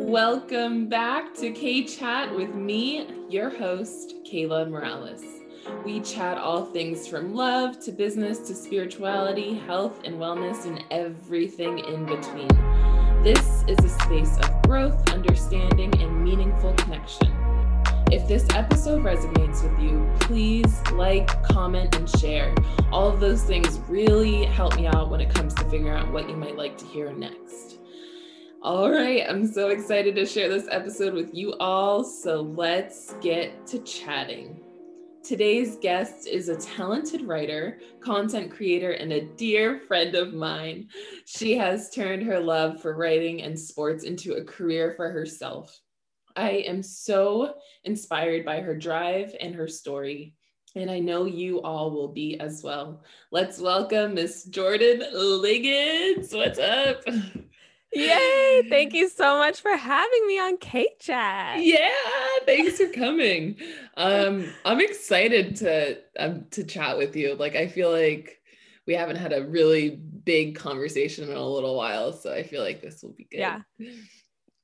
Welcome back to K Chat with me, your host, Kayla Morales. We chat all things from love to business to spirituality, health and wellness, and everything in between. This is a space of growth, understanding, and meaningful connection. If this episode resonates with you, please like, comment, and share. All of those things really help me out when it comes to figuring out what you might like to hear next. All right, I'm so excited to share this episode with you all. So let's get to chatting. Today's guest is a talented writer, content creator, and a dear friend of mine. She has turned her love for writing and sports into a career for herself. I am so inspired by her drive and her story, and I know you all will be as well. Let's welcome Miss Jordan Liggins. What's up? Yay! Thank you so much for having me on K Chat. Yeah, thanks for coming. Um, I'm excited to um, to chat with you. Like, I feel like we haven't had a really big conversation in a little while, so I feel like this will be good. Yeah.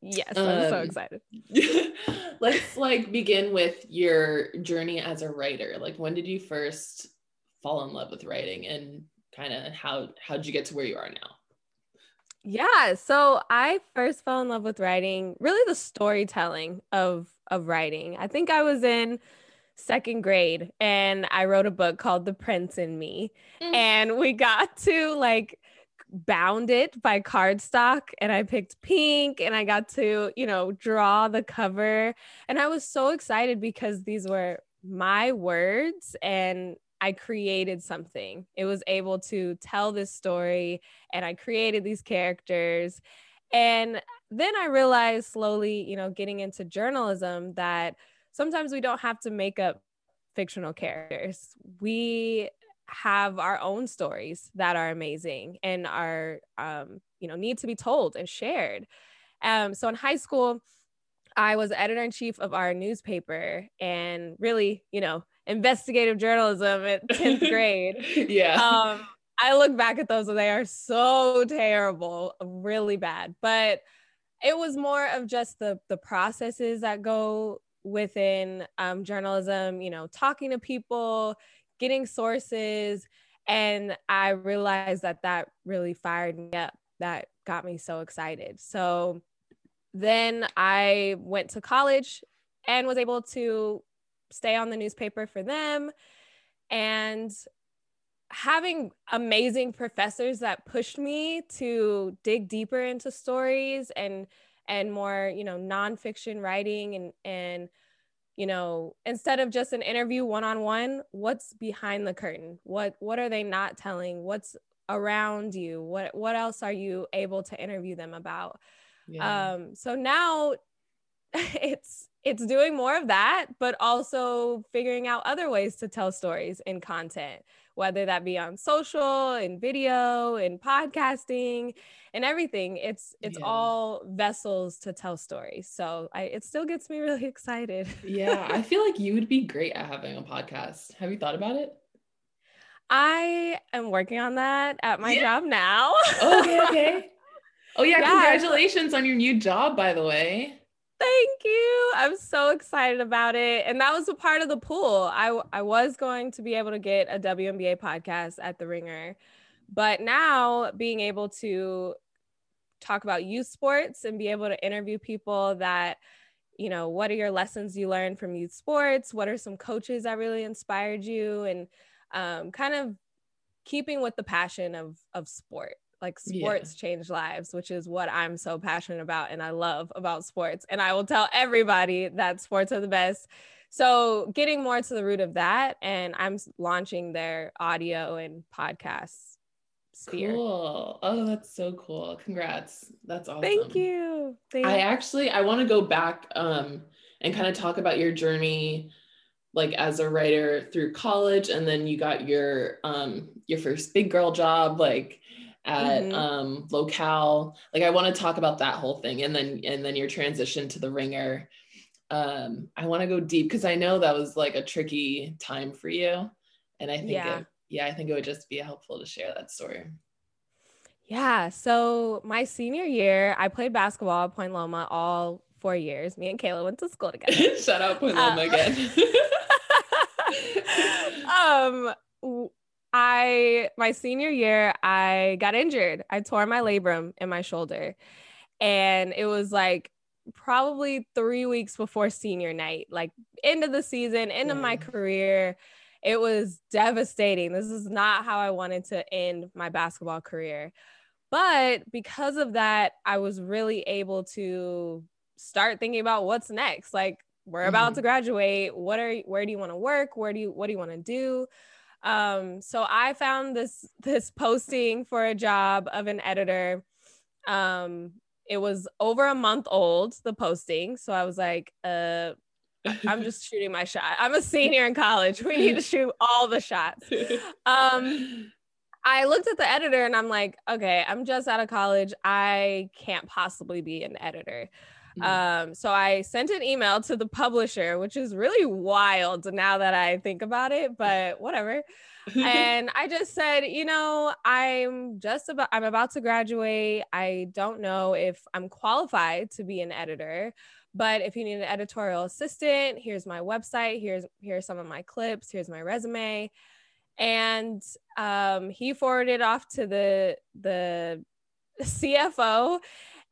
Yes, I'm um, so excited. let's like begin with your journey as a writer. Like, when did you first fall in love with writing, and kind of how how did you get to where you are now? Yeah. So I first fell in love with writing, really the storytelling of of writing. I think I was in second grade and I wrote a book called The Prince in Me. Mm. And we got to like bound it by cardstock and I picked pink and I got to, you know, draw the cover. And I was so excited because these were my words and I created something. It was able to tell this story and I created these characters. And then I realized slowly, you know, getting into journalism that sometimes we don't have to make up fictional characters. We have our own stories that are amazing and are um, you know need to be told and shared um, so in high school i was editor in chief of our newspaper and really you know investigative journalism at 10th grade. yeah. Um, I look back at those and they are so terrible, really bad. But it was more of just the the processes that go within um, journalism, you know, talking to people, getting sources. And I realized that that really fired me up. That got me so excited. So then I went to college and was able to stay on the newspaper for them. And having amazing professors that pushed me to dig deeper into stories and and more you know nonfiction writing and and you know instead of just an interview one-on-one what's behind the curtain? What what are they not telling? What's around you? What what else are you able to interview them about? Yeah. um so now it's it's doing more of that, but also figuring out other ways to tell stories in content, whether that be on social, in video, in podcasting, and everything. It's it's yeah. all vessels to tell stories. So I, it still gets me really excited. yeah, I feel like you would be great at having a podcast. Have you thought about it? I am working on that at my yeah. job now. okay, okay. Oh yeah, yeah, congratulations on your new job, by the way. Thank you. I'm so excited about it. And that was a part of the pool. I, I was going to be able to get a WNBA podcast at The Ringer. But now being able to talk about youth sports and be able to interview people that, you know, what are your lessons you learned from youth sports? What are some coaches that really inspired you? And um, kind of keeping with the passion of, of sport like sports yeah. change lives which is what i'm so passionate about and i love about sports and i will tell everybody that sports are the best so getting more to the root of that and i'm launching their audio and podcast sphere. Cool. Oh, that's so cool. Congrats. That's awesome. Thank you. Thank I actually I want to go back um and kind of talk about your journey like as a writer through college and then you got your um your first big girl job like at mm-hmm. um locale like i want to talk about that whole thing and then and then your transition to the ringer um i want to go deep because i know that was like a tricky time for you and i think yeah. It, yeah i think it would just be helpful to share that story Yeah. So my senior year, I played basketball at Point Loma all four years. Me and Kayla went to school together. Shout out Point Loma uh, again. um, I my senior year, I got injured. I tore my labrum in my shoulder, and it was like probably three weeks before senior night, like end of the season, end of my career. It was devastating. This is not how I wanted to end my basketball career. But because of that, I was really able to start thinking about what's next. Like we're about mm-hmm. to graduate. What are where do you want to work? Where do you what do you want to do? Um, so I found this this posting for a job of an editor. Um, it was over a month old, the posting. So I was like, uh, I'm just shooting my shot. I'm a senior in college. We need to shoot all the shots. Um, I looked at the editor and I'm like, okay, I'm just out of college. I can't possibly be an editor. Mm-hmm. Um, so I sent an email to the publisher, which is really wild now that I think about it, but whatever. and I just said, you know, I'm just about I'm about to graduate. I don't know if I'm qualified to be an editor, but if you need an editorial assistant, here's my website, here's here's some of my clips, here's my resume and um, he forwarded off to the the CFO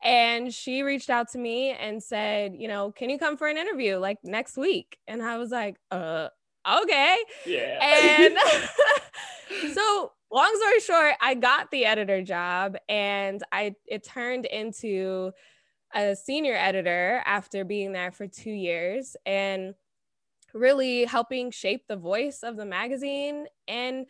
and she reached out to me and said, you know, can you come for an interview like next week? And I was like, uh, okay. Yeah. And so long story short, I got the editor job and I it turned into a senior editor after being there for two years. And really helping shape the voice of the magazine. And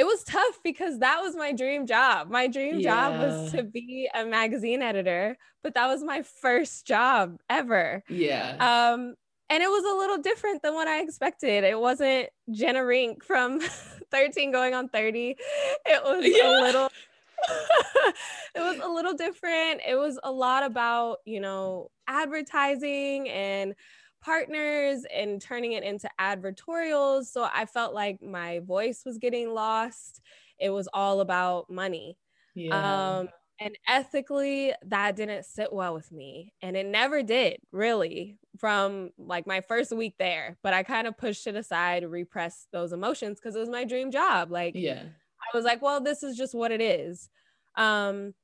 it was tough because that was my dream job. My dream yeah. job was to be a magazine editor, but that was my first job ever. Yeah. Um, and it was a little different than what I expected. It wasn't Jenna Rink from 13 going on 30. It was yeah. a little it was a little different. It was a lot about, you know, advertising and partners and turning it into advertorials. So I felt like my voice was getting lost. It was all about money. Yeah. Um, and ethically, that didn't sit well with me. And it never did, really, from like my first week there. But I kind of pushed it aside, repressed those emotions because it was my dream job. Like, yeah. I was like, well, this is just what it is. Um,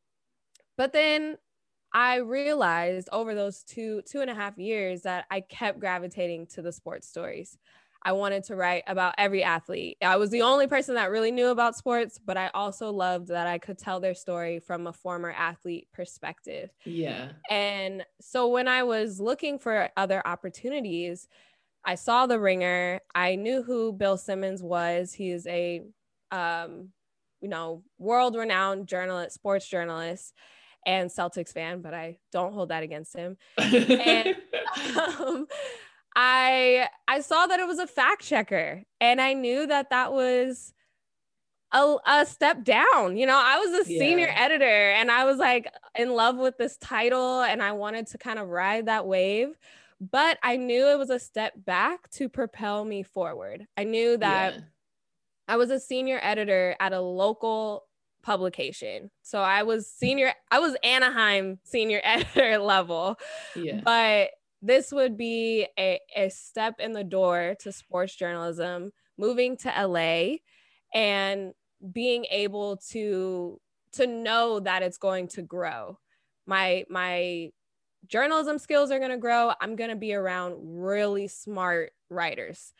but then I realized over those two two and a half years that I kept gravitating to the sports stories. I wanted to write about every athlete. I was the only person that really knew about sports, but I also loved that I could tell their story from a former athlete perspective. Yeah. And so when I was looking for other opportunities, I saw The Ringer. I knew who Bill Simmons was. He is a um, you know, world-renowned journalist, sports journalist and Celtics fan, but I don't hold that against him. and um, I I saw that it was a fact checker, and I knew that that was a, a step down. You know, I was a yeah. senior editor, and I was like in love with this title, and I wanted to kind of ride that wave. But I knew it was a step back to propel me forward. I knew that. Yeah. I was a senior editor at a local publication. So I was senior, I was Anaheim senior editor level. Yeah. But this would be a, a step in the door to sports journalism, moving to LA and being able to to know that it's going to grow. My my journalism skills are going to grow. I'm going to be around really smart writers.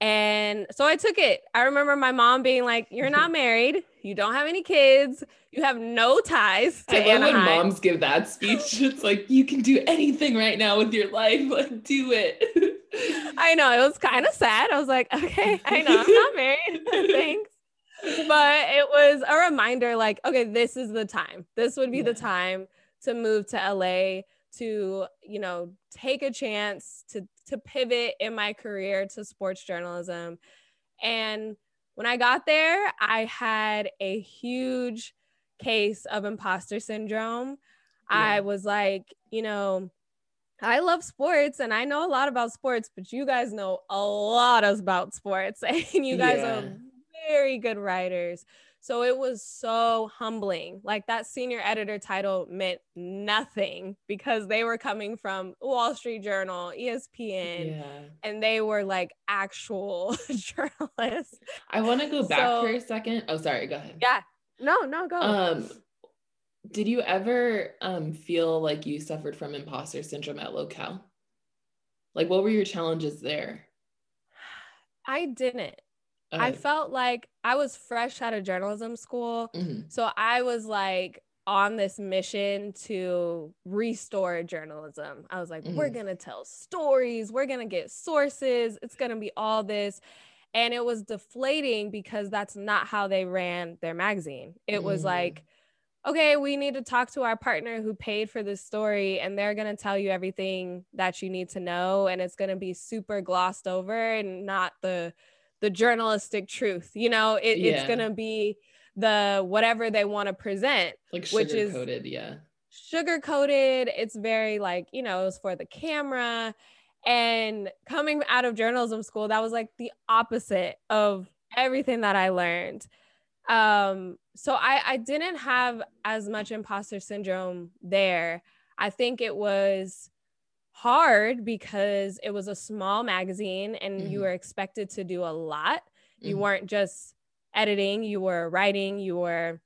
And so I took it. I remember my mom being like, You're not married. You don't have any kids. You have no ties to I Anaheim. when moms give that speech. It's like, You can do anything right now with your life. Like, do it. I know. It was kind of sad. I was like, Okay, I know. I'm not married. Thanks. But it was a reminder like, okay, this is the time. This would be yeah. the time to move to LA to you know take a chance to to pivot in my career to sports journalism and when i got there i had a huge case of imposter syndrome yeah. i was like you know I love sports and I know a lot about sports, but you guys know a lot about sports and you guys yeah. are very good writers. So it was so humbling. Like that senior editor title meant nothing because they were coming from Wall Street Journal, ESPN, yeah. and they were like actual journalists. I want to go back so, for a second. Oh, sorry. Go ahead. Yeah. No, no, go. Um, did you ever um, feel like you suffered from imposter syndrome at locale? Like, what were your challenges there? I didn't. Okay. I felt like I was fresh out of journalism school. Mm-hmm. So I was like on this mission to restore journalism. I was like, mm-hmm. we're going to tell stories, we're going to get sources, it's going to be all this. And it was deflating because that's not how they ran their magazine. It mm-hmm. was like, okay, we need to talk to our partner who paid for this story, and they're going to tell you everything that you need to know. And it's going to be super glossed over and not the the journalistic truth. You know, it, yeah. it's going to be the whatever they want to present, like which is coated, yeah, sugar coated. It's very like you know, it was for the camera. And coming out of journalism school, that was like the opposite of everything that I learned. Um, so I, I didn't have as much imposter syndrome there. I think it was hard because it was a small magazine and mm-hmm. you were expected to do a lot. You mm-hmm. weren't just editing, you were writing, you were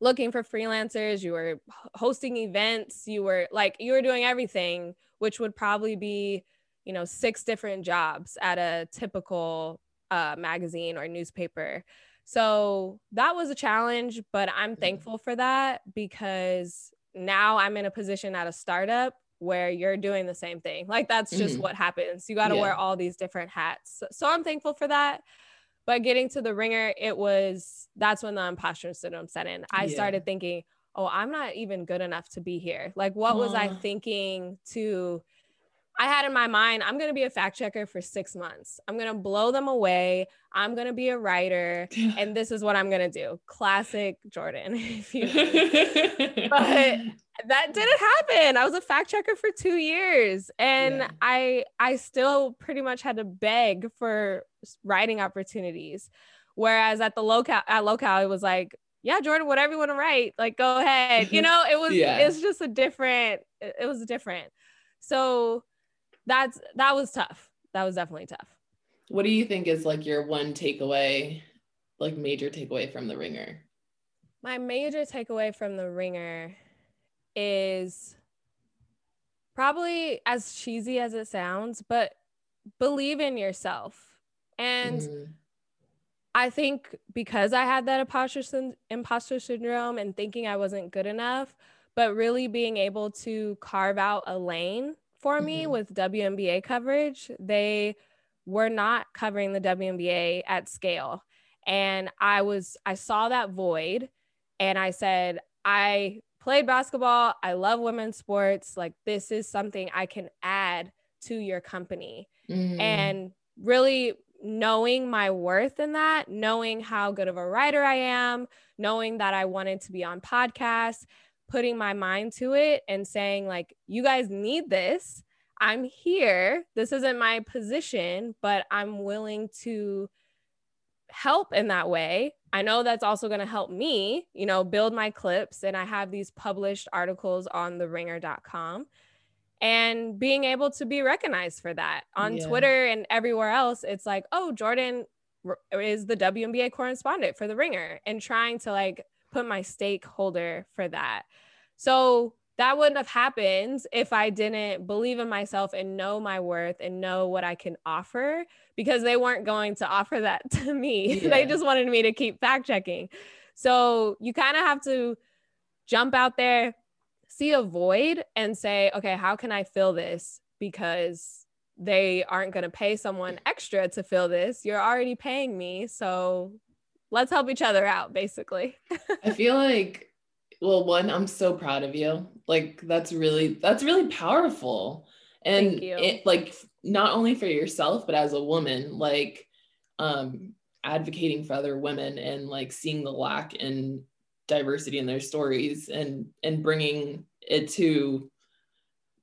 looking for freelancers, you were hosting events, you were like, you were doing everything, which would probably be, you know, six different jobs at a typical uh, magazine or newspaper. So that was a challenge, but I'm mm-hmm. thankful for that because now I'm in a position at a startup where you're doing the same thing. Like that's just mm-hmm. what happens. You got to yeah. wear all these different hats. So, I'm thankful for that. But getting to the ringer, it was that's when the imposter syndrome set in. I yeah. started thinking, oh, I'm not even good enough to be here. Like, what was I thinking to? I had in my mind, I'm going to be a fact checker for six months. I'm going to blow them away. I'm going to be a writer. and this is what I'm going to do. Classic Jordan. But that didn't happen. I was a fact checker for two years. And yeah. I I still pretty much had to beg for writing opportunities. Whereas at the local at local, it was like, yeah, Jordan, whatever you want to write, like go ahead. You know, it was yeah. it's just a different, it was different. So that's that was tough. That was definitely tough. What do you think is like your one takeaway, like major takeaway from the ringer? My major takeaway from the ringer is probably as cheesy as it sounds, but believe in yourself. And mm. I think because I had that imposter, imposter syndrome and thinking I wasn't good enough, but really being able to carve out a lane for mm-hmm. me with WNBA coverage. They were not covering the WNBA at scale. And I was, I saw that void and I said, I played basketball. I love women's sports. Like, this is something I can add to your company. Mm. And really knowing my worth in that, knowing how good of a writer I am, knowing that I wanted to be on podcasts, putting my mind to it and saying, like, you guys need this. I'm here. This isn't my position, but I'm willing to help in that way. I know that's also going to help me, you know, build my clips. And I have these published articles on the theringer.com and being able to be recognized for that on yeah. Twitter and everywhere else. It's like, oh, Jordan is the WNBA correspondent for the Ringer and trying to like put my stakeholder for that. So that wouldn't have happened if I didn't believe in myself and know my worth and know what I can offer because they weren't going to offer that to me. Yeah. they just wanted me to keep fact checking. So you kind of have to jump out there, see a void, and say, okay, how can I fill this? Because they aren't going to pay someone extra to fill this. You're already paying me. So let's help each other out, basically. I feel like well one i'm so proud of you. Like that's really that's really powerful. And it like not only for yourself but as a woman like um advocating for other women and like seeing the lack in diversity in their stories and and bringing it to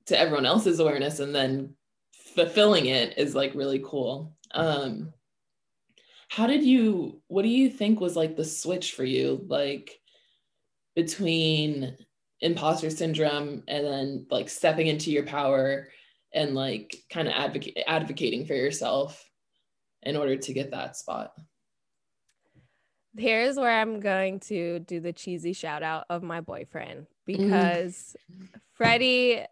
to everyone else's awareness and then fulfilling it is like really cool. Um how did you what do you think was like the switch for you? Like between imposter syndrome and then like stepping into your power and like kind of advocate advocating for yourself in order to get that spot here's where i'm going to do the cheesy shout out of my boyfriend because mm. freddie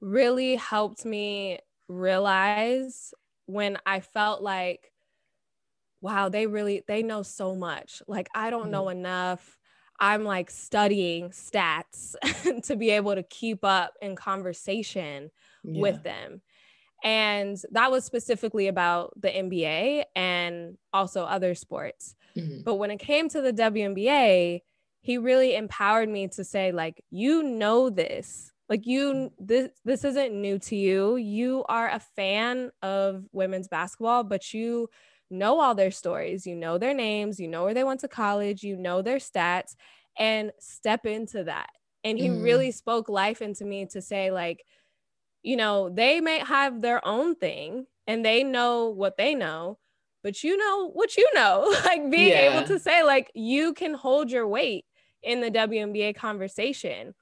really helped me realize when i felt like wow they really they know so much like i don't mm. know enough I'm like studying stats to be able to keep up in conversation yeah. with them. And that was specifically about the NBA and also other sports. Mm-hmm. But when it came to the WNBA, he really empowered me to say like you know this. Like you this this isn't new to you. You are a fan of women's basketball, but you know all their stories, you know their names, you know where they went to college, you know their stats, and step into that. And he mm. really spoke life into me to say, like, you know, they may have their own thing and they know what they know, but you know what you know. like being yeah. able to say, like, you can hold your weight in the WNBA conversation.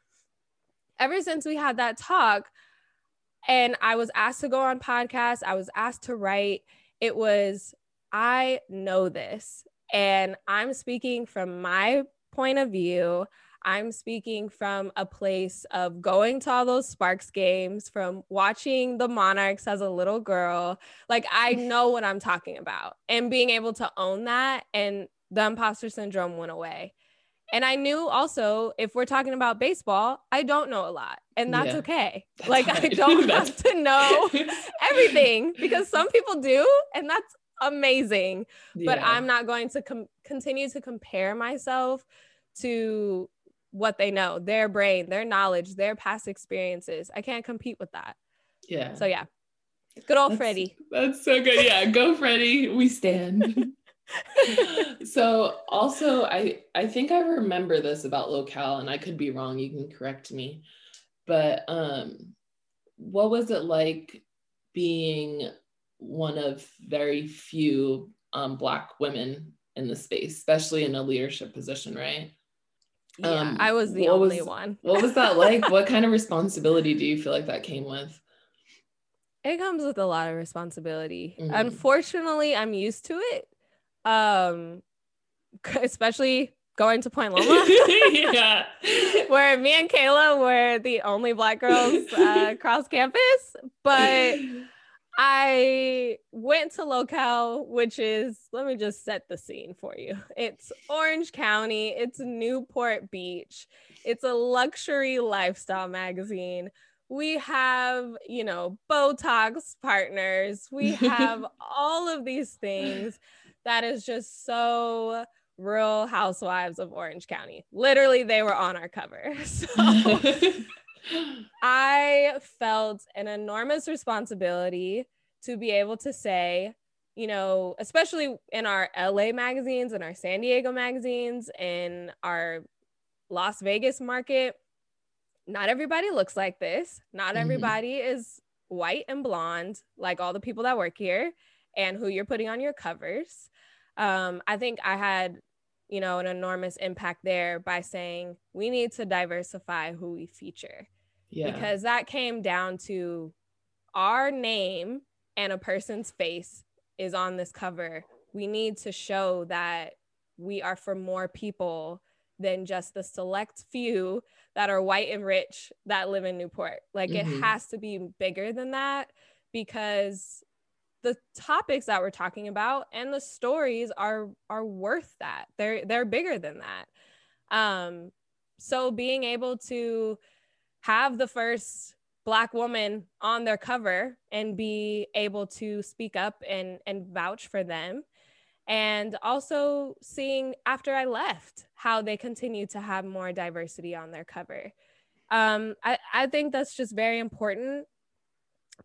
Ever since we had that talk, and I was asked to go on podcasts, I was asked to write. It was I know this. And I'm speaking from my point of view. I'm speaking from a place of going to all those Sparks games, from watching the Monarchs as a little girl. Like, I know what I'm talking about and being able to own that. And the imposter syndrome went away. And I knew also if we're talking about baseball, I don't know a lot, and that's yeah. okay. That's like, right. I don't have to know everything because some people do, and that's amazing. Yeah. But I'm not going to com- continue to compare myself to what they know, their brain, their knowledge, their past experiences. I can't compete with that. Yeah. So yeah. Good old that's, Freddie. That's so good. Yeah, go Freddie. We stand. so also I I think I remember this about locale and I could be wrong, you can correct me. But um what was it like being one of very few um, black women in the space, especially in a leadership position, right? Yeah, um, I was the only was, one. what was that like? what kind of responsibility do you feel like that came with? It comes with a lot of responsibility. Mm-hmm. Unfortunately, I'm used to it. Um, especially going to Point Loma. yeah. Where me and Kayla were the only black girls uh, across campus. But I went to Locale, which is, let me just set the scene for you. It's Orange County, it's Newport Beach, it's a luxury lifestyle magazine. We have, you know, Botox partners, we have all of these things that is just so real housewives of Orange County. Literally, they were on our cover. So. I felt an enormous responsibility to be able to say, you know, especially in our LA magazines and our San Diego magazines and our Las Vegas market, not everybody looks like this. Not mm-hmm. everybody is white and blonde like all the people that work here and who you're putting on your covers. Um, I think I had, you know, an enormous impact there by saying we need to diversify who we feature yeah. because that came down to our name and a person's face is on this cover. We need to show that we are for more people than just the select few that are white and rich that live in Newport. Like mm-hmm. it has to be bigger than that because the topics that we're talking about and the stories are are worth that. They're they're bigger than that. Um so being able to have the first black woman on their cover and be able to speak up and and vouch for them. And also seeing after i left how they continue to have more diversity on their cover. Um, I, I think that's just very important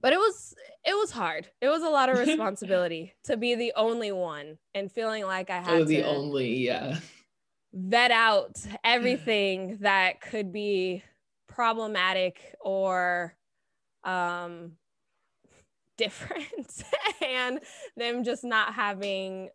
but it was it was hard. It was a lot of responsibility to be the only one and feeling like i had oh, the to only yeah. vet out everything that could be problematic or um different and them just not having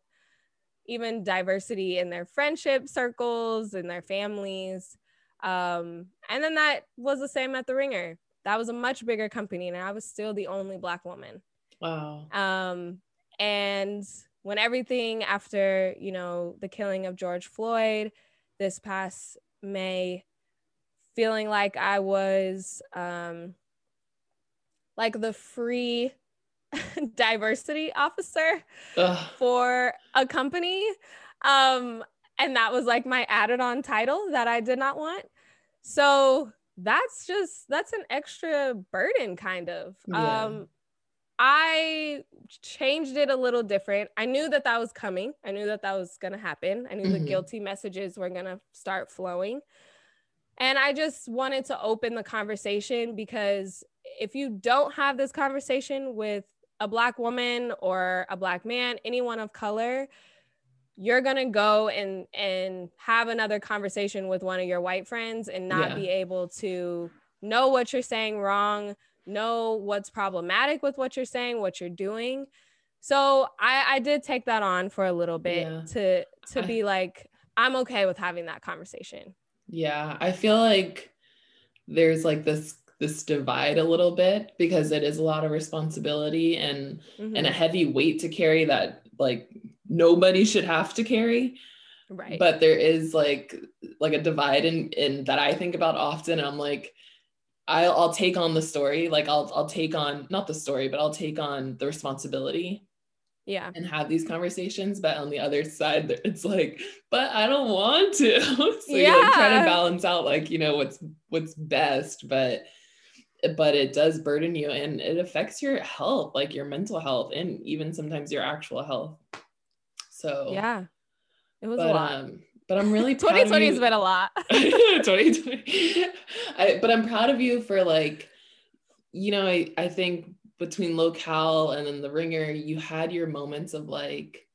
even diversity in their friendship circles and their families. Um, and then that was the same at the Ringer. That was a much bigger company, and I was still the only Black woman. Wow. Um, and when everything after, you know, the killing of George Floyd this past May, feeling like I was um, like the free diversity officer Ugh. for a company. Um, and that was like my added on title that I did not want. So that's just that's an extra burden kind of. Yeah. Um I changed it a little different. I knew that that was coming. I knew that that was going to happen. I knew mm-hmm. the guilty messages were going to start flowing. And I just wanted to open the conversation because if you don't have this conversation with a Black woman or a Black man, anyone of color, you're going to go and and have another conversation with one of your white friends and not yeah. be able to know what you're saying wrong know what's problematic with what you're saying, what you're doing. So I, I did take that on for a little bit yeah. to to be like, I'm okay with having that conversation. Yeah, I feel like there's like this this divide a little bit because it is a lot of responsibility and mm-hmm. and a heavy weight to carry that like nobody should have to carry. Right. But there is like like a divide in in that i think about often. I'm like I'll, I'll take on the story like I'll I'll take on not the story but I'll take on the responsibility yeah and have these conversations but on the other side it's like but I don't want to so yeah. you're like trying to balance out like you know what's what's best but but it does burden you and it affects your health like your mental health and even sometimes your actual health so yeah it was but, a lot um, but I'm really 2020 has been a lot. 2020. I, but I'm proud of you for like, you know, I, I think between locale and then the ringer, you had your moments of like,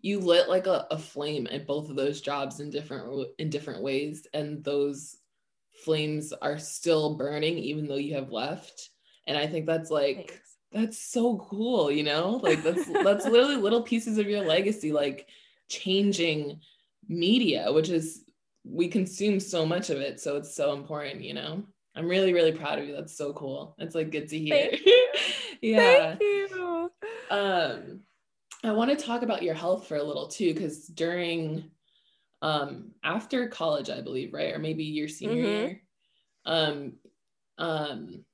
you lit like a, a flame at both of those jobs in different in different ways. And those flames are still burning even though you have left. And I think that's like Thanks. that's so cool, you know? Like that's that's literally little pieces of your legacy, like changing media, which is we consume so much of it. So it's so important, you know. I'm really, really proud of you. That's so cool. It's like good to hear. Thank you. yeah. Thank you. Um, I want to talk about your health for a little too, because during um after college, I believe, right? Or maybe your senior mm-hmm. year. Um, um,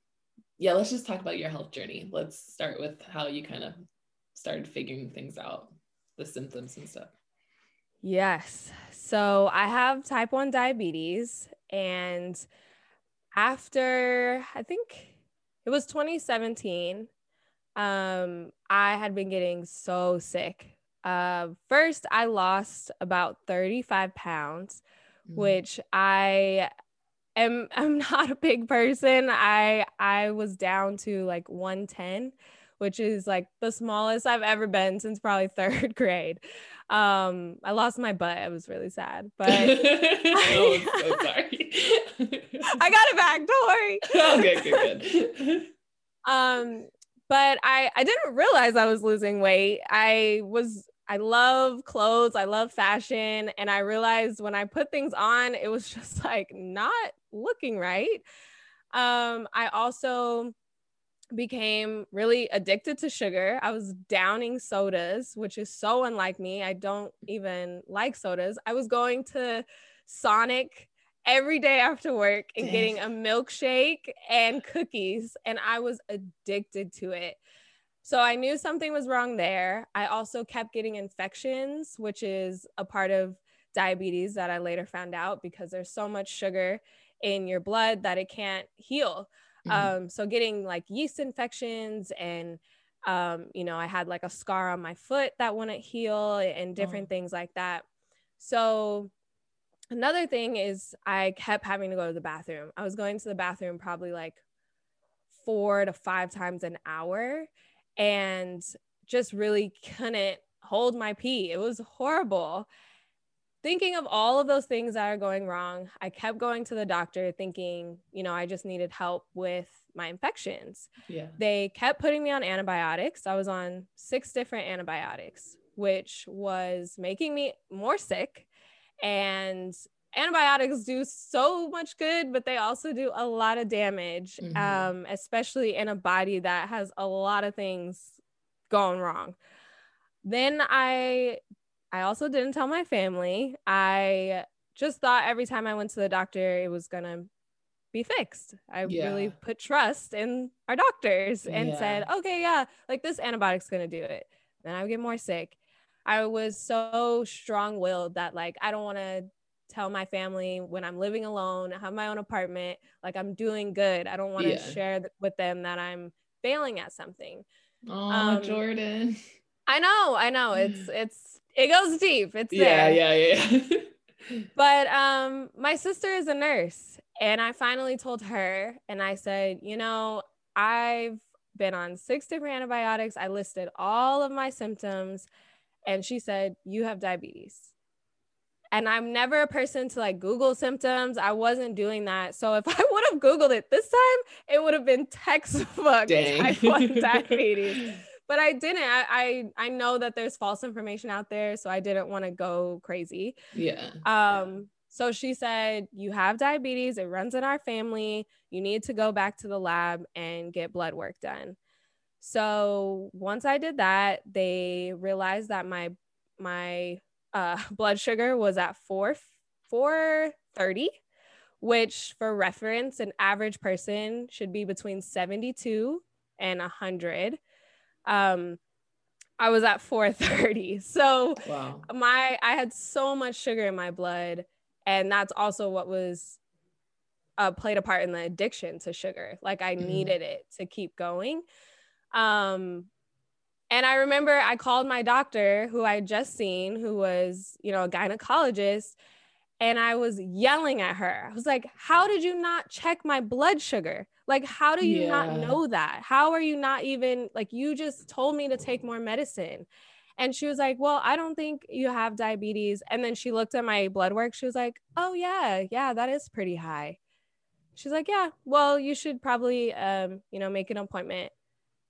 yeah, let's just talk about your health journey. Let's start with how you kind of started figuring things out, the symptoms and stuff. Yes. So I have type 1 diabetes. And after, I think it was 2017, um, I had been getting so sick. Uh, first, I lost about 35 pounds, mm-hmm. which I am I'm not a big person. I I was down to like 110, which is like the smallest I've ever been since probably third grade. Um, I lost my butt. I was really sad, but oh, I'm so sorry. I got it back. Don't worry. okay, good, good. Um, but I I didn't realize I was losing weight. I was I love clothes, I love fashion, and I realized when I put things on, it was just like not looking right. Um, I also became really addicted to sugar. I was downing sodas, which is so unlike me. I don't even like sodas. I was going to Sonic every day after work and Dang. getting a milkshake and cookies, and I was addicted to it. So I knew something was wrong there. I also kept getting infections, which is a part of diabetes that I later found out because there's so much sugar in your blood that it can't heal. Mm-hmm. Um, so getting like yeast infections and um, you know, I had like a scar on my foot that wouldn't heal and different oh. things like that. So another thing is I kept having to go to the bathroom. I was going to the bathroom probably like four to five times an hour and just really couldn't hold my pee. It was horrible thinking of all of those things that are going wrong, I kept going to the doctor thinking, you know, I just needed help with my infections. Yeah. They kept putting me on antibiotics. I was on six different antibiotics. which was making me more sick. And antibiotics do so much good, but they also do a lot of damage, mm-hmm. um, especially in a body that has a lot of things going wrong. Then I I also didn't tell my family. I just thought every time I went to the doctor, it was gonna be fixed. I yeah. really put trust in our doctors and yeah. said, okay, yeah, like this antibiotic's gonna do it. Then I would get more sick. I was so strong willed that like I don't want to tell my family when I'm living alone, I have my own apartment, like I'm doing good. I don't want to yeah. share th- with them that I'm failing at something. Oh, um, Jordan. I know, I know. It's it's it goes deep. It's yeah, there. yeah, yeah. but um, my sister is a nurse, and I finally told her, and I said, you know, I've been on six different antibiotics. I listed all of my symptoms, and she said, you have diabetes. And I'm never a person to like Google symptoms. I wasn't doing that. So if I would have Googled it this time, it would have been textbook type 1 diabetes but I didn't. I, I I know that there's false information out there, so I didn't want to go crazy. Yeah. Um. So she said, "You have diabetes. It runs in our family. You need to go back to the lab and get blood work done." So once I did that, they realized that my my uh, blood sugar was at four four thirty, which for reference, an average person should be between seventy two and a 100 um I was at 430. So wow. my I had so much sugar in my blood and that's also what was uh, played a part in the addiction to sugar. Like I mm-hmm. needed it to keep going. Um and I remember I called my doctor who I had just seen who was, you know, a gynecologist and I was yelling at her. I was like, "How did you not check my blood sugar?" Like, how do you yeah. not know that? How are you not even like, you just told me to take more medicine. And she was like, Well, I don't think you have diabetes. And then she looked at my blood work. She was like, Oh, yeah, yeah, that is pretty high. She's like, Yeah, well, you should probably, um, you know, make an appointment.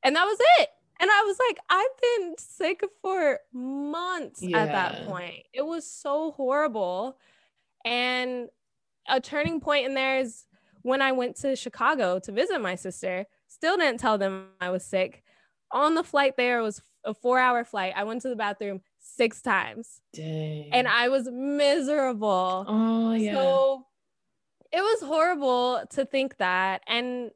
And that was it. And I was like, I've been sick for months yeah. at that point. It was so horrible. And a turning point in there is when I went to Chicago to visit my sister, still didn't tell them I was sick. On the flight there was a four hour flight. I went to the bathroom six times. Dang. And I was miserable. Oh, yeah. So it was horrible to think that. And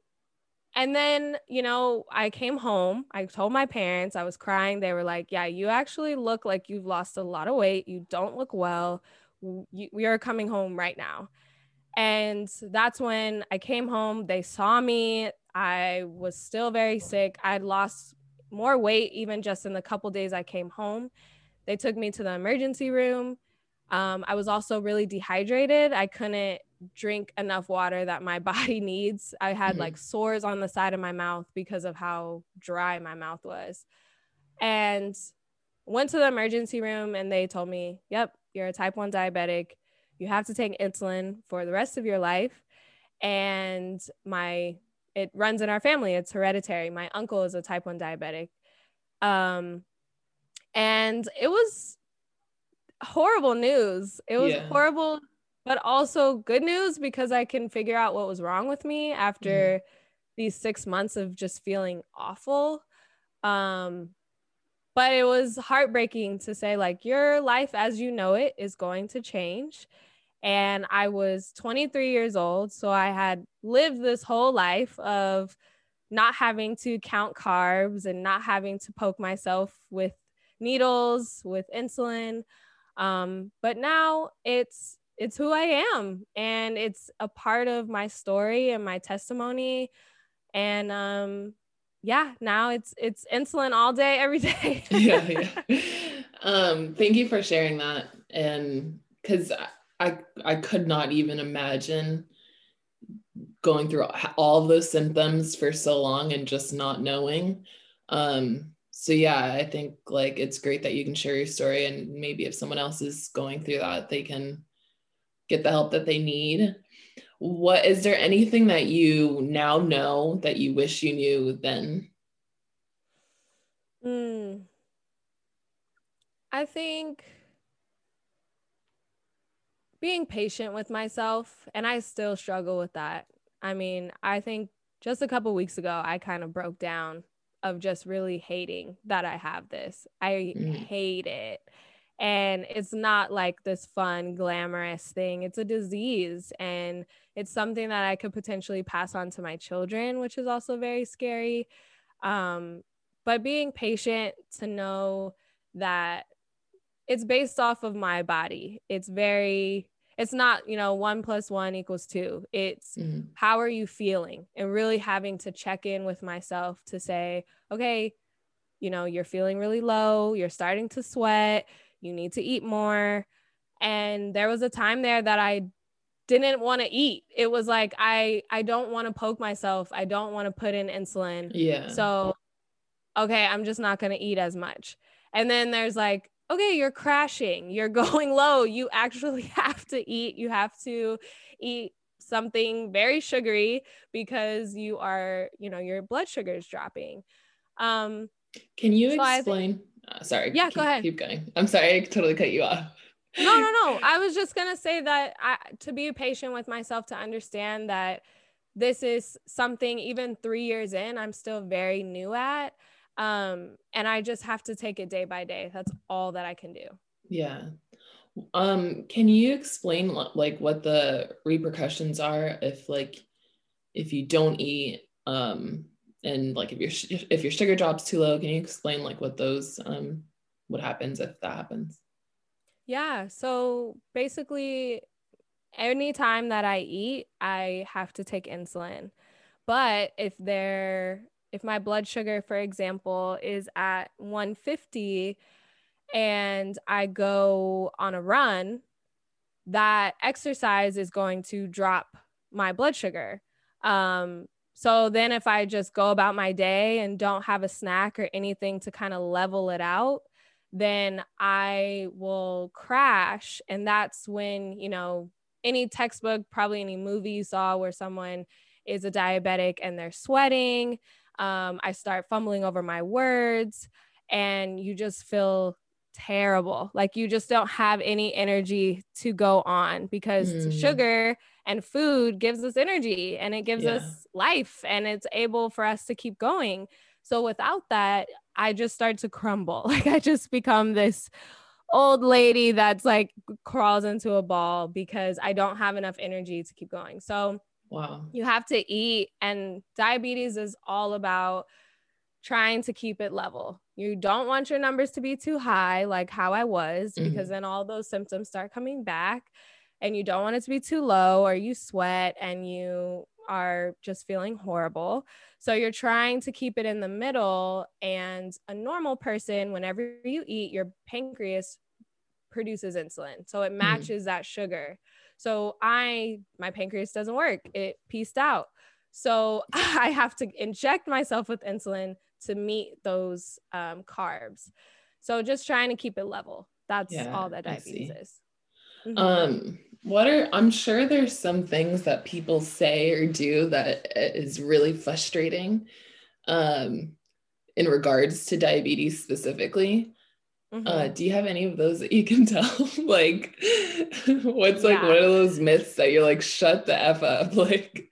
and then, you know, I came home. I told my parents, I was crying. They were like, Yeah, you actually look like you've lost a lot of weight. You don't look well. we are coming home right now. And that's when I came home. They saw me. I was still very sick. I'd lost more weight even just in the couple days I came home. They took me to the emergency room. Um, I was also really dehydrated. I couldn't drink enough water that my body needs. I had mm-hmm. like sores on the side of my mouth because of how dry my mouth was. And went to the emergency room and they told me, Yep, you're a type 1 diabetic you have to take insulin for the rest of your life and my it runs in our family it's hereditary my uncle is a type 1 diabetic um and it was horrible news it was yeah. horrible but also good news because i can figure out what was wrong with me after mm. these 6 months of just feeling awful um but it was heartbreaking to say like your life as you know it is going to change and I was 23 years old. So I had lived this whole life of not having to count carbs and not having to poke myself with needles, with insulin. Um, but now it's it's who I am and it's a part of my story and my testimony. And um, yeah, now it's it's insulin all day, every day. yeah, yeah. Um, thank you for sharing that. And because I I could not even imagine going through all those symptoms for so long and just not knowing. Um, so yeah, I think like it's great that you can share your story and maybe if someone else is going through that, they can get the help that they need. What is there anything that you now know that you wish you knew then? Mm. I think being patient with myself, and I still struggle with that. I mean, I think just a couple weeks ago, I kind of broke down of just really hating that I have this. I mm. hate it. And it's not like this fun, glamorous thing. It's a disease. And it's something that I could potentially pass on to my children, which is also very scary. Um, but being patient to know that it's based off of my body. It's very, it's not, you know, one plus one equals two. It's mm-hmm. how are you feeling? And really having to check in with myself to say, okay, you know, you're feeling really low, you're starting to sweat, you need to eat more. And there was a time there that I didn't want to eat. It was like I I don't want to poke myself. I don't want to put in insulin. Yeah. So okay, I'm just not going to eat as much. And then there's like okay, you're crashing. You're going low. You actually have to eat. You have to eat something very sugary because you are, you know, your blood sugar is dropping. Um Can you so explain? Uh, sorry. Yeah, keep, go ahead. Keep going. I'm sorry. I totally cut you off no, no, no. I was just going to say that I, to be patient with myself to understand that this is something, even three years in, I'm still very new at. Um, and I just have to take it day by day. That's all that I can do. Yeah. Um, can you explain like what the repercussions are if like if you don't eat um and like if your if your sugar drops too low, can you explain like what those um what happens if that happens? Yeah. So basically, anytime that I eat, I have to take insulin. But if there, if my blood sugar, for example, is at 150 and I go on a run, that exercise is going to drop my blood sugar. Um, so then if I just go about my day and don't have a snack or anything to kind of level it out, then I will crash. And that's when, you know, any textbook, probably any movie you saw where someone is a diabetic and they're sweating. Um, I start fumbling over my words and you just feel terrible. Like you just don't have any energy to go on because mm. sugar and food gives us energy and it gives yeah. us life and it's able for us to keep going. So without that, I just start to crumble. Like I just become this old lady that's like crawls into a ball because I don't have enough energy to keep going. So wow. You have to eat and diabetes is all about trying to keep it level. You don't want your numbers to be too high like how I was mm-hmm. because then all those symptoms start coming back and you don't want it to be too low or you sweat and you are just feeling horrible. So you're trying to keep it in the middle. And a normal person, whenever you eat, your pancreas produces insulin. So it mm. matches mm. that sugar. So I, my pancreas doesn't work, it pieced out. So I have to inject myself with insulin to meet those um, carbs. So just trying to keep it level. That's yeah, all that diabetes is. Mm-hmm. Um, what are i'm sure there's some things that people say or do that is really frustrating um in regards to diabetes specifically mm-hmm. uh do you have any of those that you can tell like what's like yeah. one of those myths that you're like shut the f up like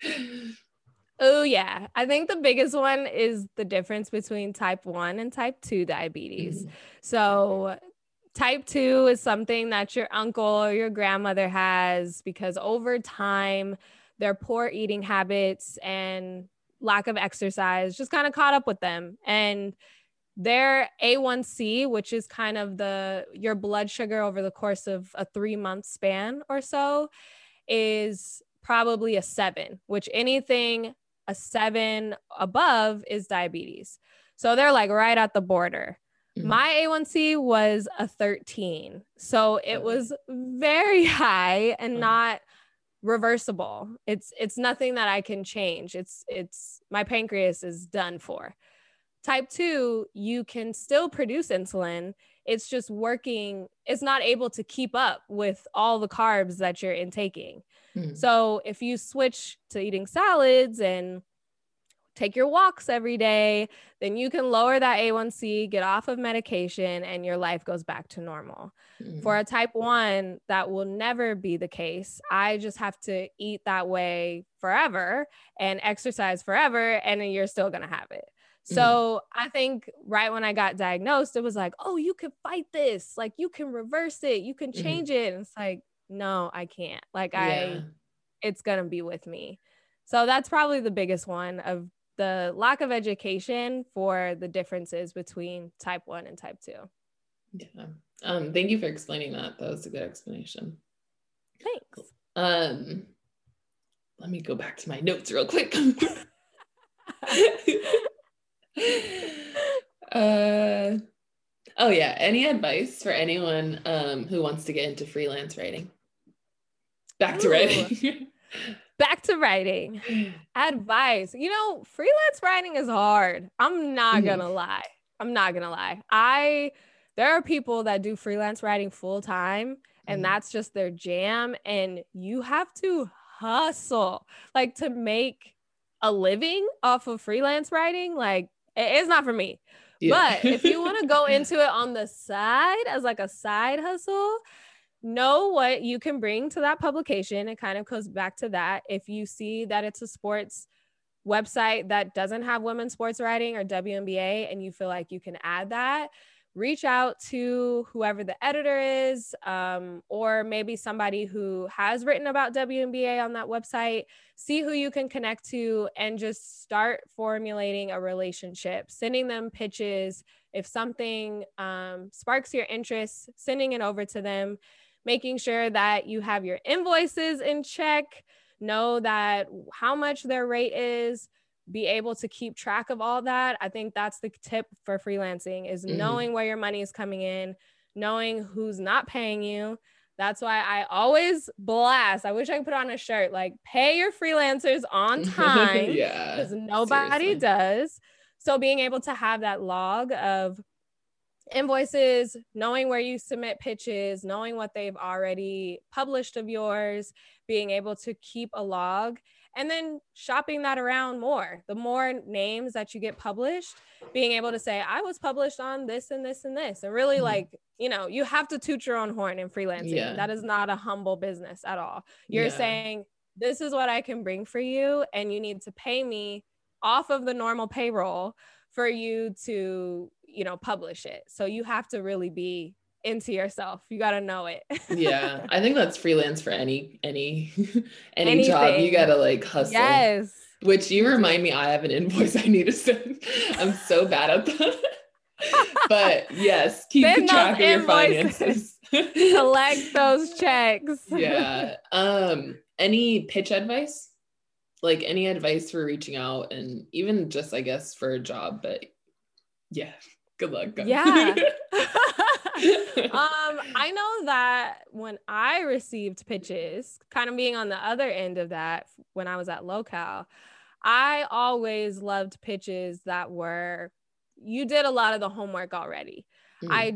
Oh, yeah. I think the biggest one is the difference between type 1 and type 2 diabetes. Mm-hmm. So, Type 2 is something that your uncle or your grandmother has because over time, their poor eating habits and lack of exercise just kind of caught up with them. And their A1C, which is kind of the your blood sugar over the course of a 3 month span or so, is probably a 7, which anything a 7 above is diabetes. So they're like right at the border. Mm-hmm. My A1C was a 13. So it was very high and mm-hmm. not reversible. It's it's nothing that I can change. It's it's my pancreas is done for. Type 2, you can still produce insulin. It's just working, it's not able to keep up with all the carbs that you're intaking. Mm-hmm. So if you switch to eating salads and take your walks every day, then you can lower that A1C, get off of medication, and your life goes back to normal. Mm-hmm. For a type one, that will never be the case. I just have to eat that way forever and exercise forever, and then you're still going to have it. Mm-hmm. So. I think right when I got diagnosed, it was like, oh, you can fight this. Like you can reverse it, you can mm-hmm. change mm-hmm. it. And it's like, no, I can't. Like yeah. I, it's going to be with me. So that's probably the biggest one of the lack of education for the differences between type 1 and type 2 yeah um thank you for explaining that that was a good explanation thanks um let me go back to my notes real quick uh oh yeah any advice for anyone um who wants to get into freelance writing back to Ooh. writing back to writing. Advice. You know, freelance writing is hard. I'm not mm-hmm. gonna lie. I'm not gonna lie. I there are people that do freelance writing full time and mm-hmm. that's just their jam and you have to hustle like to make a living off of freelance writing like it's not for me. Yeah. But if you want to go into it on the side as like a side hustle, know what you can bring to that publication. It kind of goes back to that. If you see that it's a sports website that doesn't have women's sports writing or WNBA and you feel like you can add that, reach out to whoever the editor is, um, or maybe somebody who has written about WNBA on that website. See who you can connect to and just start formulating a relationship, sending them pitches. If something um, sparks your interest, sending it over to them making sure that you have your invoices in check, know that how much their rate is, be able to keep track of all that. I think that's the tip for freelancing is mm-hmm. knowing where your money is coming in, knowing who's not paying you. That's why I always blast. I wish I could put on a shirt like pay your freelancers on time. yeah. Because nobody seriously. does. So being able to have that log of invoices, knowing where you submit pitches, knowing what they've already published of yours, being able to keep a log, and then shopping that around more. The more names that you get published, being able to say, I was published on this and this and this, and really mm-hmm. like, you know, you have to toot your own horn in freelancing. Yeah. That is not a humble business at all. You're yeah. saying, this is what I can bring for you, and you need to pay me off of the normal payroll for you to you know publish it so you have to really be into yourself. You got to know it. Yeah i think that's freelance for any any any Anything. job. You got to like hustle. Yes. Which you remind me i have an invoice i need to send. I'm so bad at that. But yes keep send track of your finances. Collect those checks. Yeah. Um any pitch advice? Like any advice for reaching out and even just i guess for a job but yeah good luck guys. yeah um i know that when i received pitches kind of being on the other end of that when i was at Local, i always loved pitches that were you did a lot of the homework already mm. i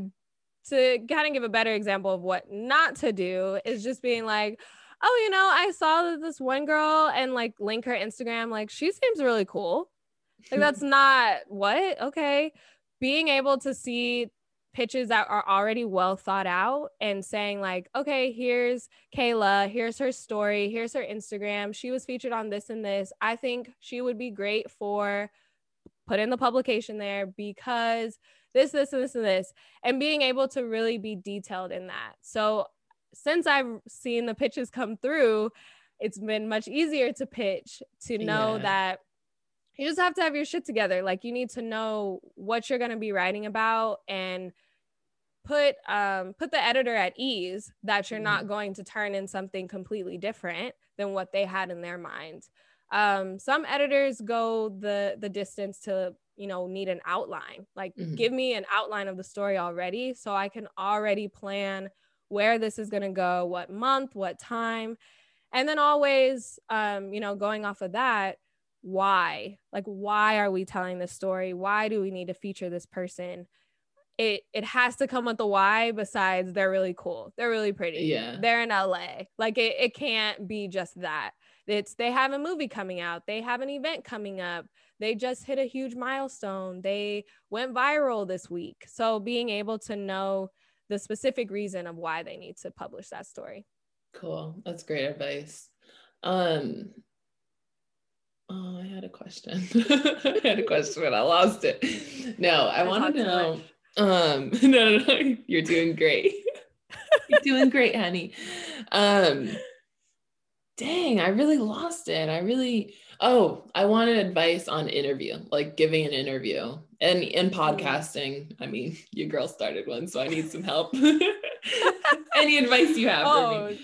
to kind of give a better example of what not to do is just being like oh, you know, I saw this one girl and like link her Instagram. Like, she seems really cool. Like, that's not what? Okay. Being able to see pitches that are already well thought out and saying like okay here's kayla here's her story here's her instagram. She was featured on this and this. I think she would be great for put in the publication there because this this and this and this and being able to really be detailed in that. So since I've seen the pitches come through, it's been much easier to pitch to know yeah. that you just have to have your shit together. Like you need to know what you're going to be writing about and put um put the editor at ease that you're not going to turn in something completely different than what they had in their mind. Um some editors go the the distance to you know need an outline. Like mm-hmm. give me an outline of the story already so I can already plan where this is going to go, what month, what time. And then always, um, you know, going off of that, why? Like, why are we telling this story? Why do we need to feature this person? It it has to come with the why. Besides, they're really cool. They're really pretty. Yeah. They're in LA. Like it, it can't be just that. it's they have a movie coming out they have an event coming up they just hit a huge milestone they went viral this week so being able to know the specific reason of why they need to publish that story cool that's great advice um oh i had a question i had a question but i lost it no i, I want to know um no no no you're doing great you're doing great honey um dang, I really lost it. I really, oh, I wanted advice on interview, like giving an interview and in podcasting. I mean, your girl started one, so I need some help. Any advice you have oh, for me?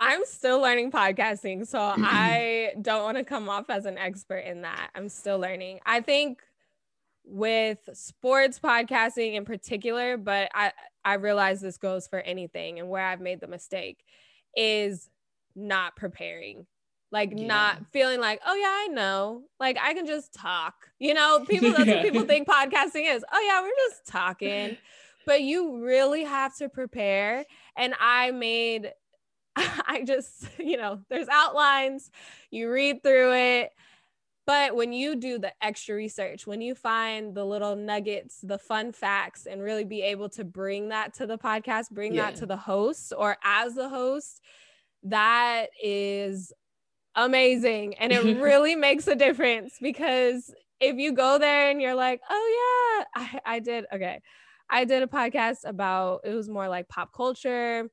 I'm still learning podcasting, so mm-hmm. I don't want to come off as an expert in that. I'm still learning. I think with sports podcasting in particular, but I I realize this goes for anything and where I've made the mistake is not preparing like yeah. not feeling like oh yeah i know like i can just talk you know people that's what people think podcasting is oh yeah we're just talking but you really have to prepare and i made i just you know there's outlines you read through it but when you do the extra research when you find the little nuggets the fun facts and really be able to bring that to the podcast bring yeah. that to the host or as the host that is amazing. And it really makes a difference because if you go there and you're like, oh, yeah, I, I did. Okay. I did a podcast about it was more like pop culture.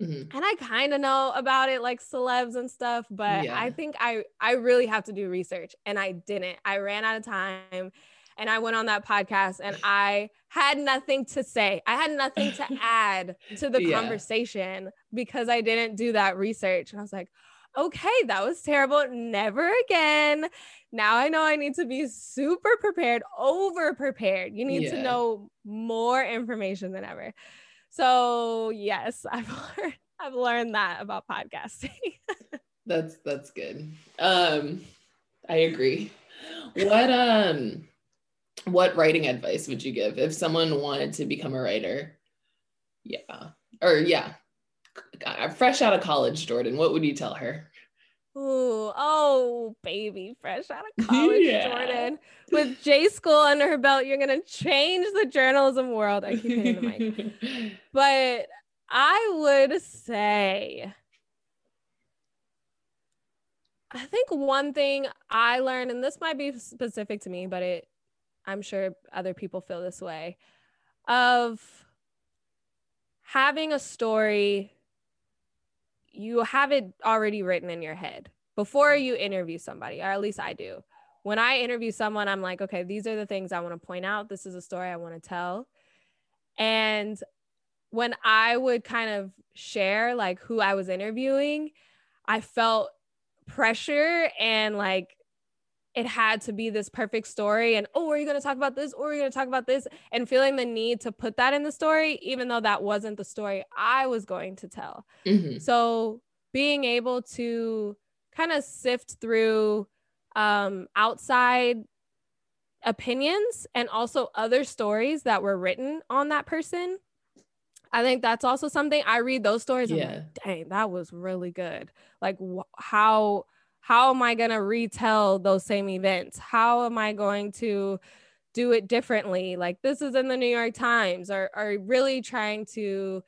Mm-hmm. And I kind of know about it like celebs and stuff, but yeah. I think I I really have to do research and I didn't. I ran out of time and I went on that podcast and I had nothing to say. I had nothing to add to the yeah. conversation because I didn't do that research. And I was like, okay, that was terrible. Never again. Now I know I need to be super prepared, over prepared. You need yeah. to know more information than ever. So, yes, I've learned I've learned that about podcasting. that's that's good. Um I agree. What um what writing advice would you give if someone wanted to become a writer? Yeah. Or yeah. Fresh out of college, Jordan, what would you tell her? Ooh, oh, baby, fresh out of college, yeah. Jordan. With J school under her belt, you're gonna change the journalism world. I keep hitting the mic. But I would say I think one thing I learned, and this might be specific to me, but it I'm sure other people feel this way of having a story you have it already written in your head before you interview somebody or at least I do. When I interview someone I'm like okay these are the things I want to point out this is a story I want to tell. And when I would kind of share like who I was interviewing I felt pressure and like it had to be this perfect story and oh are you going to talk about this or are you going to talk about this and feeling the need to put that in the story even though that wasn't the story i was going to tell mm-hmm. so being able to kind of sift through um, outside opinions and also other stories that were written on that person I think that's also something I read those stories. Yeah. Like, Dang, that was really good. Like wh- how how am I going to retell those same events? How am I going to do it differently? Like this is in the New York Times, or are really trying to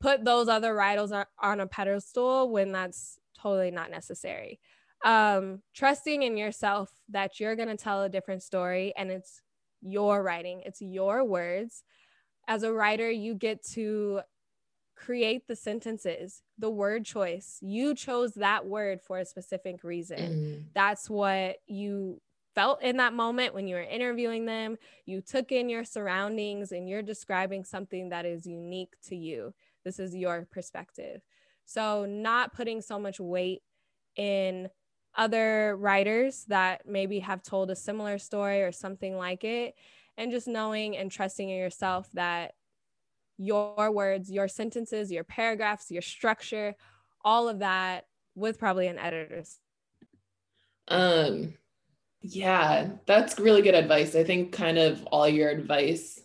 put those other writers on a pedestal when that's totally not necessary. Um, trusting in yourself that you're going to tell a different story and it's your writing, it's your words. As a writer, you get to create the sentences, the word choice. You chose that word for a specific reason. Mm. That's what you felt in that moment when you were interviewing them. You took in your surroundings and you're describing something that is unique to you. This is your perspective. So, not putting so much weight in other writers that maybe have told a similar story or something like it, and just knowing and trusting in yourself that your words, your sentences, your paragraphs, your structure, all of that with probably an editor's. Um yeah, that's really good advice. I think kind of all your advice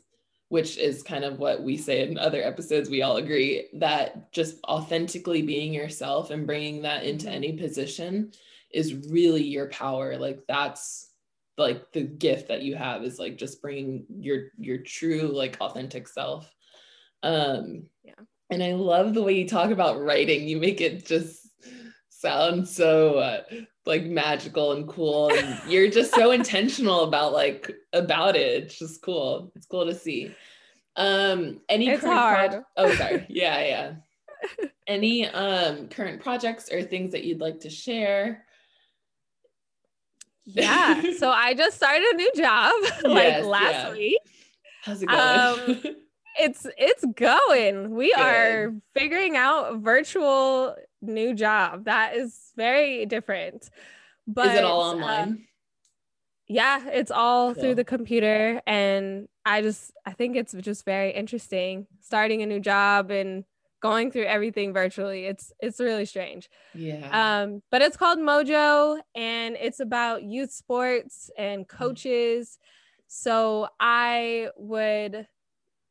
which is kind of what we say in other episodes. We all agree that just authentically being yourself and bringing that into mm-hmm. any position is really your power. Like that's like the gift that you have is like just bringing your your true like authentic self. Um yeah. And I love the way you talk about writing. You make it just sound so uh, like magical and cool. And you're just so intentional about like about it. It's just cool. It's cool to see. Um any it's hard. Pro- oh sorry. Yeah yeah. Any um current projects or things that you'd like to share? Yeah. So i just started a new job like yes, last yeah. week. How's it going? Um, it's it's going we Good. are figuring out virtual new job. That is very different. But is it all online? Uh, yeah, it's all through the computer. And I just I think it's just very interesting starting a new job and going through everything virtually. It's it's really strange. Yeah. Um, but it's called Mojo and it's about youth sports and mm. coaches. So I would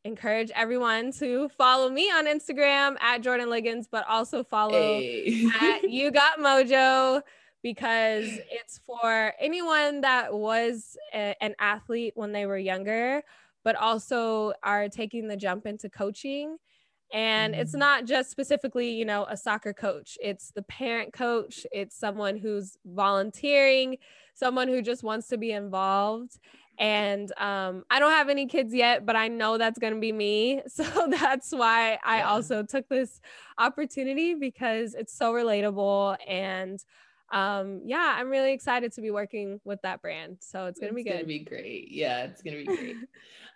encourage everyone to follow me on Instagram at Jordan Liggins, but also follow hey. at You Got Mojo because it's for anyone that was a, an athlete when they were younger, but also are taking the jump into coaching. And mm-hmm. it's not just specifically, you know, a soccer coach. It's the parent coach. It's someone who's volunteering, someone who just wants to be involved. And um, I don't have any kids yet, but I know that's going to be me. So that's why I yeah. also took this opportunity because it's so relatable. And um, yeah, I'm really excited to be working with that brand. So it's going to be good. It's going to be great. Yeah, it's going to be great.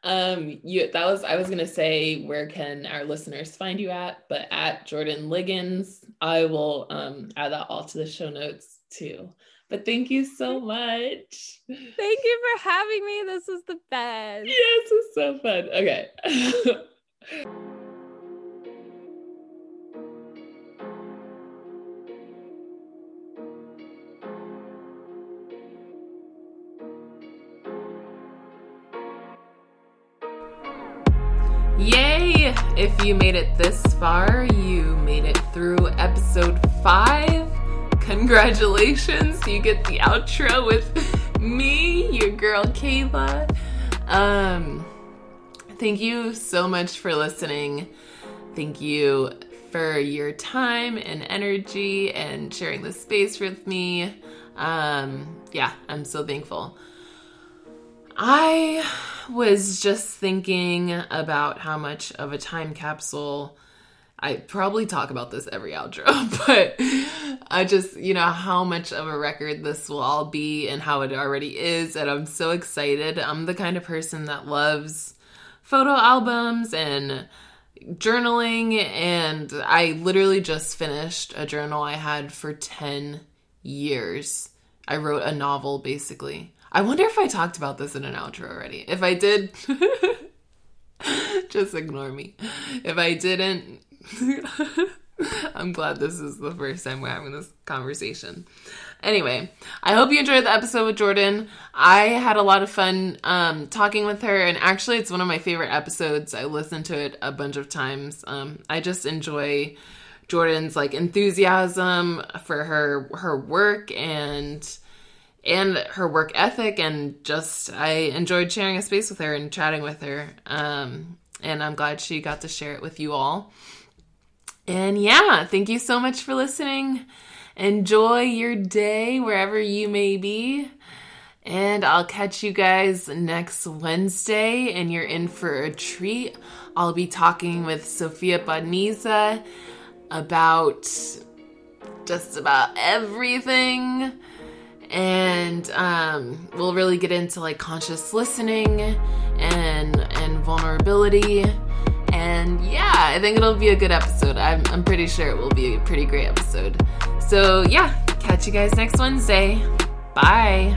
um, you, that was, I was going to say, where can our listeners find you at? But at Jordan Liggins, I will um, add that all to the show notes too. But thank you so much. Thank you for having me. This was the best. Yes, it was so fun. Okay. Yay! If you made it this far, you made it through episode five congratulations. You get the outro with me, your girl Kayla. Um, thank you so much for listening. Thank you for your time and energy and sharing the space with me. Um, yeah, I'm so thankful. I was just thinking about how much of a time capsule I probably talk about this every outro, but I just, you know, how much of a record this will all be and how it already is. And I'm so excited. I'm the kind of person that loves photo albums and journaling. And I literally just finished a journal I had for 10 years. I wrote a novel basically. I wonder if I talked about this in an outro already. If I did, just ignore me. If I didn't, I'm glad this is the first time we're having this conversation. Anyway, I hope you enjoyed the episode with Jordan. I had a lot of fun um, talking with her, and actually, it's one of my favorite episodes. I listened to it a bunch of times. Um, I just enjoy Jordan's like enthusiasm for her her work and and her work ethic, and just I enjoyed sharing a space with her and chatting with her. Um, and I'm glad she got to share it with you all. And yeah, thank you so much for listening. Enjoy your day wherever you may be. And I'll catch you guys next Wednesday, and you're in for a treat. I'll be talking with Sophia Badniza about just about everything. And um, we'll really get into like conscious listening and and vulnerability and yeah, I think it'll be a good episode. I'm, I'm pretty sure it will be a pretty great episode. So yeah, catch you guys next Wednesday. Bye.